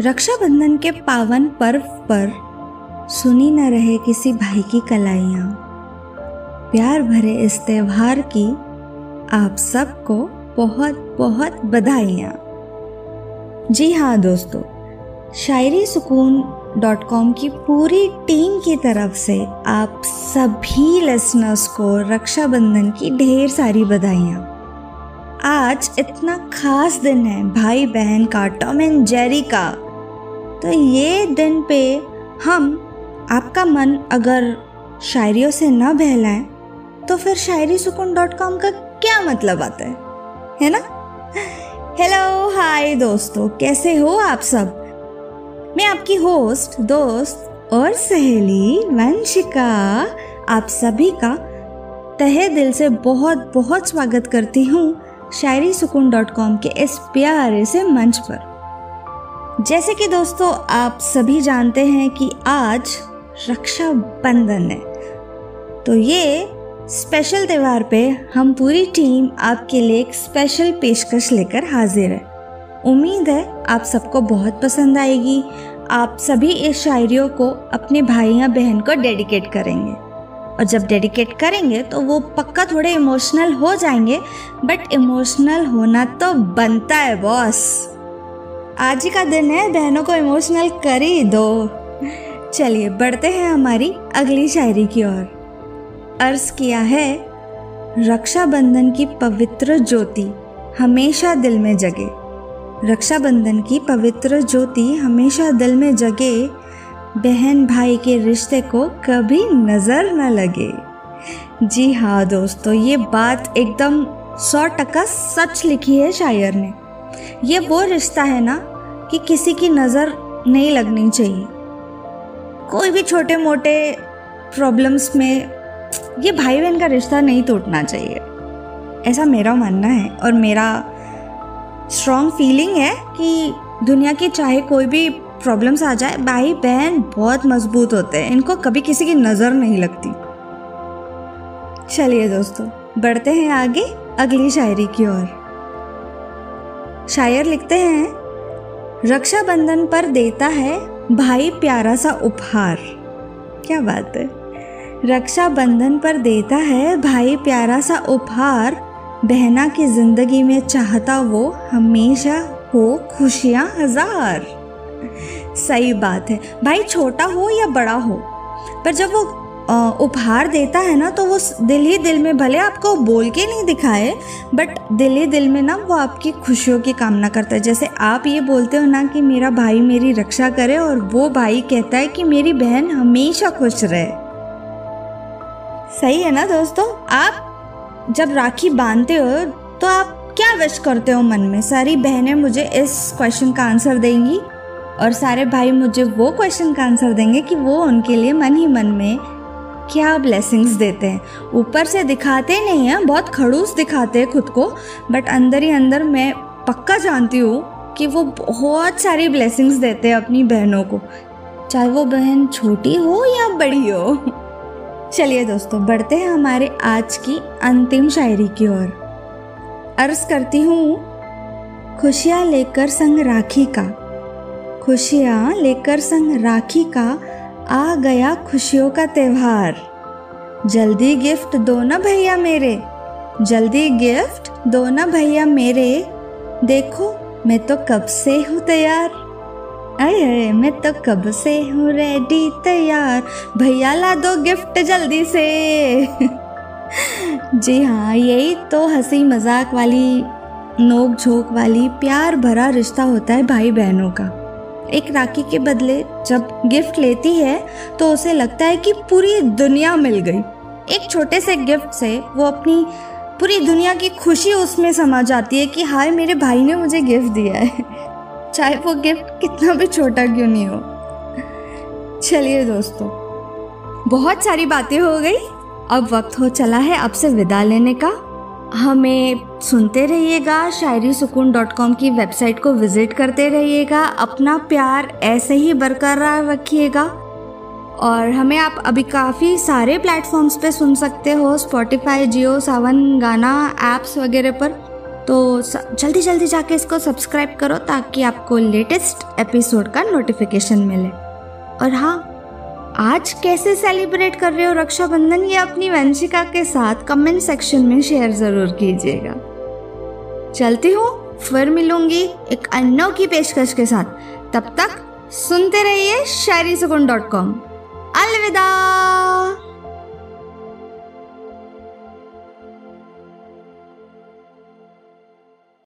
रक्षाबंधन के पावन पर्व पर सुनी न रहे किसी भाई की कलाइयाँ। प्यार भरे इस त्योहार की आप सबको बहुत बहुत बधाइयाँ। जी हाँ दोस्तों, शायरी सुकून डॉट कॉम की पूरी टीम की तरफ़ से आप सभी लिसनर्स को रक्षाबंधन की ढेर सारी बधाइयाँ। आज इतना खास दिन है भाई बहन का, टॉम एंड जेरी का। तो ये दिन पे हम, आपका मन अगर शायरियों से न बहलाए तो फिर शायरी सुकून डॉट कॉम का क्या मतलब आता है? है ना? हेलो हाय दोस्तों, कैसे हो आप सब? मैं आपकी होस्ट दोस्त और सहेली वंशिका, आप सभी का तहे दिल से बहुत बहुत स्वागत करती हूँ शायरी सुकून डॉट कॉम के इस प्यारे से मंच पर। जैसे कि दोस्तों, आप सभी जानते हैं कि आज रक्षा बंधन है। तो ये स्पेशल त्यौहार पे हम पूरी टीम आपके लिए एक स्पेशल पेशकश लेकर हाजिर है। उम्मीद है आप सबको बहुत पसंद आएगी। आप सभी इस शायरियों को अपने भाई या बहन को डेडिकेट करेंगे। और जब डेडिकेट करेंगे तो वो पक्का थोड़े इमोशनल हो जाएँगे बट इमोशनल होना तो बनता है बॉस आज का दिन है, बहनों को इमोशनल कर ही दो। चलिए, बढ़ते हैं हमारी अगली शायरी की ओर। अर्ज़ किया है, रक्षाबंधन की पवित्र ज्योति हमेशा दिल में जगे। रक्षाबंधन की पवित्र ज्योति हमेशा दिल में जगे, बहन भाई के रिश्ते को कभी नज़र न लगे। जी हाँ दोस्तों, ये बात एकदम सौ टका सच लिखी है शायर ने। ये वो रिश्ता है ना कि किसी की नज़र नहीं लगनी चाहिए। कोई भी छोटे मोटे प्रॉब्लम्स में ये भाई बहन का रिश्ता नहीं टूटना चाहिए। ऐसा मेरा मानना है और मेरा स्ट्रॉन्ग फीलिंग है कि दुनिया की चाहे कोई भी प्रॉब्लम्स आ जाए भाई बहन बहुत मज़बूत होते हैं। इनको कभी किसी की नज़र नहीं लगती। चलिए दोस्तों, बढ़ते हैं आगे अगली शायरी की ओर। शायर लिखते हैं रक्षाबंधन पर देता है भाई प्यारा सा उपहार। क्या बात है। रक्षाबंधन पर देता है भाई प्यारा सा उपहार। बहना की ज़िंदगी में चाहता वो हमेशा हो खुशियाँ हज़ार। सही बात है। भाई छोटा हो या बड़ा हो, पर जब वो उपहार देता है ना तो वो दिल ही दिल में भले आपको बोल के नहीं दिखाए बट दिल ही दिल में ना वो आपकी खुशियों की कामना करता है। जैसे आप ये बोलते हो ना कि मेरा भाई मेरी रक्षा करे और वो भाई कहता है कि मेरी बहन हमेशा खुश रहे। सही है ना दोस्तों? आप जब राखी बांधते हो तो आप क्या विश करते हो मन में? सारी बहनें मुझे इस क्वेश्चन का आंसर देंगी और सारे भाई मुझे वो क्वेश्चन का आंसर देंगे कि वो उनके लिए मन ही मन में क्या ब्लेसिंग्स देते हैं। ऊपर से दिखाते नहीं हैं, बहुत खड़ूस दिखाते हैं खुद को बट अंदर ही अंदर मैं पक्का जानती हूँ कि वो बहुत सारी ब्लेसिंग्स देते हैं अपनी बहनों को। चाहे वो बहन छोटी हो या बड़ी हो। चलिए दोस्तों, बढ़ते हैं हमारे आज की अंतिम शायरी की ओर। अर्ज़ करती हूँ, खुशियाँ लेकर संग राखी का। खुशियाँ लेकर संग राखी का आ गया खुशियों का त्योहार। जल्दी गिफ्ट दो ना भैया मेरे। जल्दी गिफ्ट दो ना भैया मेरे। देखो, मैं तो कब से हूँ तैयार। अरे अरे, मैं तो कब से हूँ रेडी तैयार। भैया, ला दो गिफ्ट जल्दी से। जी हाँ यही तो हँसी मज़ाक वाली नोक झोंक वाली, प्यार भरा रिश्ता होता है भाई बहनों का। एक राखी के बदले जब गिफ्ट लेती है तो उसे लगता है कि पूरी दुनिया मिल गई। एक छोटे से गिफ्ट से वो अपनी पूरी दुनिया की खुशी उसमें समा जाती है कि हाय, मेरे भाई ने मुझे गिफ्ट दिया है। चाहे वो गिफ्ट कितना भी छोटा क्यों नहीं हो। चलिए दोस्तों, बहुत सारी बातें हो गई। अब वक्त हो चला है आपसे विदा लेने का। हमें सुनते रहिएगा, शायरी सुकून डॉट कॉम की वेबसाइट को विज़िट करते रहिएगा, अपना प्यार ऐसे ही बरकरार रखिएगा। और हमें आप अभी काफ़ी सारे प्लेटफॉर्म्स पे सुन सकते हो स्पॉटिफाई जियो सावन गाना ऐप्स वगैरह पर। तो जल्दी जल्दी जाके इसको सब्सक्राइब करो ताकि आपको लेटेस्ट एपिसोड का नोटिफिकेशन मिले। और हाँ आज कैसे सेलिब्रेट कर रहे हो रक्षाबंधन? ये अपनी वंशिका के साथ कमेंट सेक्शन में शेयर ज़रूर कीजिएगा। चलती हूँ, फिर मिलूँगी एक अनोखी पेशकश के साथ। तब तक सुनते रहिए शायरी सुकुन डॉट कॉम अलविदा!